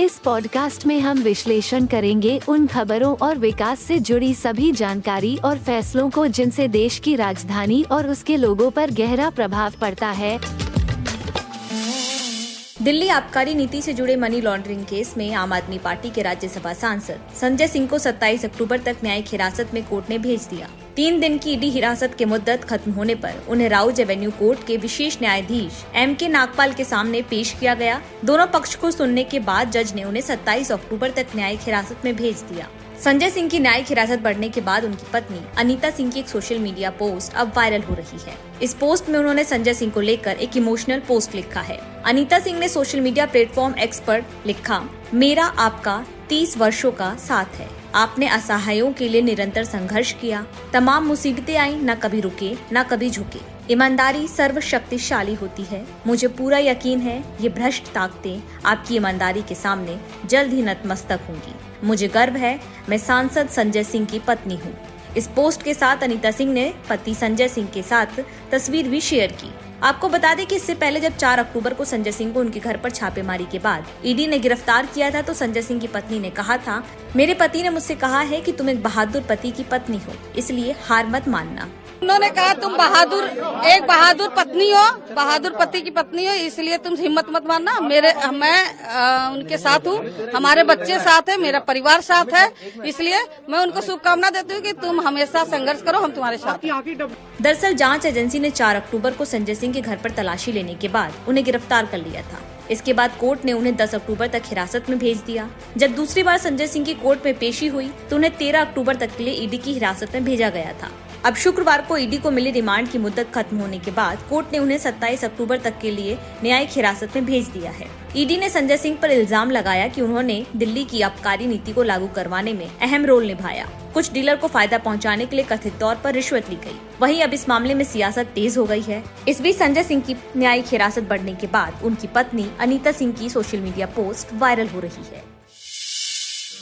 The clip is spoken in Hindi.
इस पॉडकास्ट में हम विश्लेषण करेंगे उन खबरों और विकास से जुड़ी सभी जानकारी और फैसलों को जिनसे देश की राजधानी और उसके लोगों पर गहरा प्रभाव पड़ता है। दिल्ली आबकारी नीति से जुड़े मनी लॉन्ड्रिंग केस में आम आदमी पार्टी के राज्यसभा सांसद संजय सिंह को 27 अक्टूबर तक न्यायिक हिरासत में कोर्ट ने भेज दिया। तीन दिन की ईडी हिरासत के मुद्दत खत्म होने पर उन्हें राउज एवेन्यू कोर्ट के विशेष न्यायाधीश एम के नागपाल के सामने पेश किया गया। दोनों पक्ष को सुनने के बाद जज ने उन्हें 27 अक्टूबर तक न्यायिक हिरासत में भेज दिया। संजय सिंह की न्यायिक हिरासत बढ़ने के बाद उनकी पत्नी अनीता सिंह की एक सोशल मीडिया पोस्ट अब वायरल हो रही है। इस पोस्ट में उन्होंने संजय सिंह को लेकर एक इमोशनल पोस्ट लिखा है। अनीता सिंह ने सोशल मीडिया प्लेटफॉर्म एक्सपर्ट लिखा, मेरा आपका तीस वर्षों का साथ है। आपने असहायों के लिए निरंतर संघर्ष किया। तमाम मुसीबतें आई, न कभी रुके, न कभी झुके। ईमानदारी सर्वशक्तिशाली होती है। मुझे पूरा यकीन है, ये भ्रष्ट ताकतें आपकी ईमानदारी के सामने जल्द ही नतमस्तक होंगी। मुझे गर्व है, मैं सांसद संजय सिंह की पत्नी हूँ। इस पोस्ट के साथ अनीता सिंह ने पति संजय सिंह के साथ तस्वीर भी शेयर की। आपको बता दें कि इससे पहले जब 4 अक्टूबर को संजय सिंह को उनके घर पर छापेमारी के बाद ईडी ने गिरफ़्तार किया था तो संजय सिंह की पत्नी ने कहा था, मेरे पति ने मुझसे कहा है कि तुम एक बहादुर पति की पत्नी हो, इसलिए हार मत मानना। उन्होंने कहा तुम बहादुर एक बहादुर पत्नी हो बहादुर पति की पत्नी हो इसलिए तुम हिम्मत मत मारना। मेरे मैं आ, उनके साथ हूँ हमारे बच्चे साथ है मेरा परिवार साथ है इसलिए मैं उनको शुभकामना देती हूँ कि तुम हमेशा संघर्ष करो हम तुम्हारे साथ दरअसल जाँच एजेंसी ने 4 अक्टूबर को संजय सिंह के घर पर तलाशी लेने के बाद उन्हें गिरफ़्तार कर लिया था। इसके बाद कोर्ट ने उन्हें 10 अक्टूबर तक हिरासत में भेज दिया। जब दूसरी बार संजय सिंह की कोर्ट में पेशी हुई तो उन्हें 13 अक्टूबर तक के लिए ईडी की हिरासत में भेजा गया था। अब शुक्रवार को ईडी को मिली रिमांड की मुद्दत खत्म होने के बाद कोर्ट ने उन्हें 27 अक्टूबर तक के लिए न्यायिक हिरासत में भेज दिया है। ईडी ने संजय सिंह पर इल्ज़ाम लगाया कि उन्होंने दिल्ली की आबकारी नीति को लागू करवाने में अहम रोल निभाया। कुछ डीलर को फ़ायदा पहुँचाने के लिए कथित तौर पर रिश्वत ली गई। वहीं अब इस मामले में सियासत तेज हो गई है। इस बीच संजय सिंह की न्यायिक हिरासत बढ़ने के बाद उनकी पत्नी अनीता सिंह की सोशल मीडिया पोस्ट वायरल हो रही है।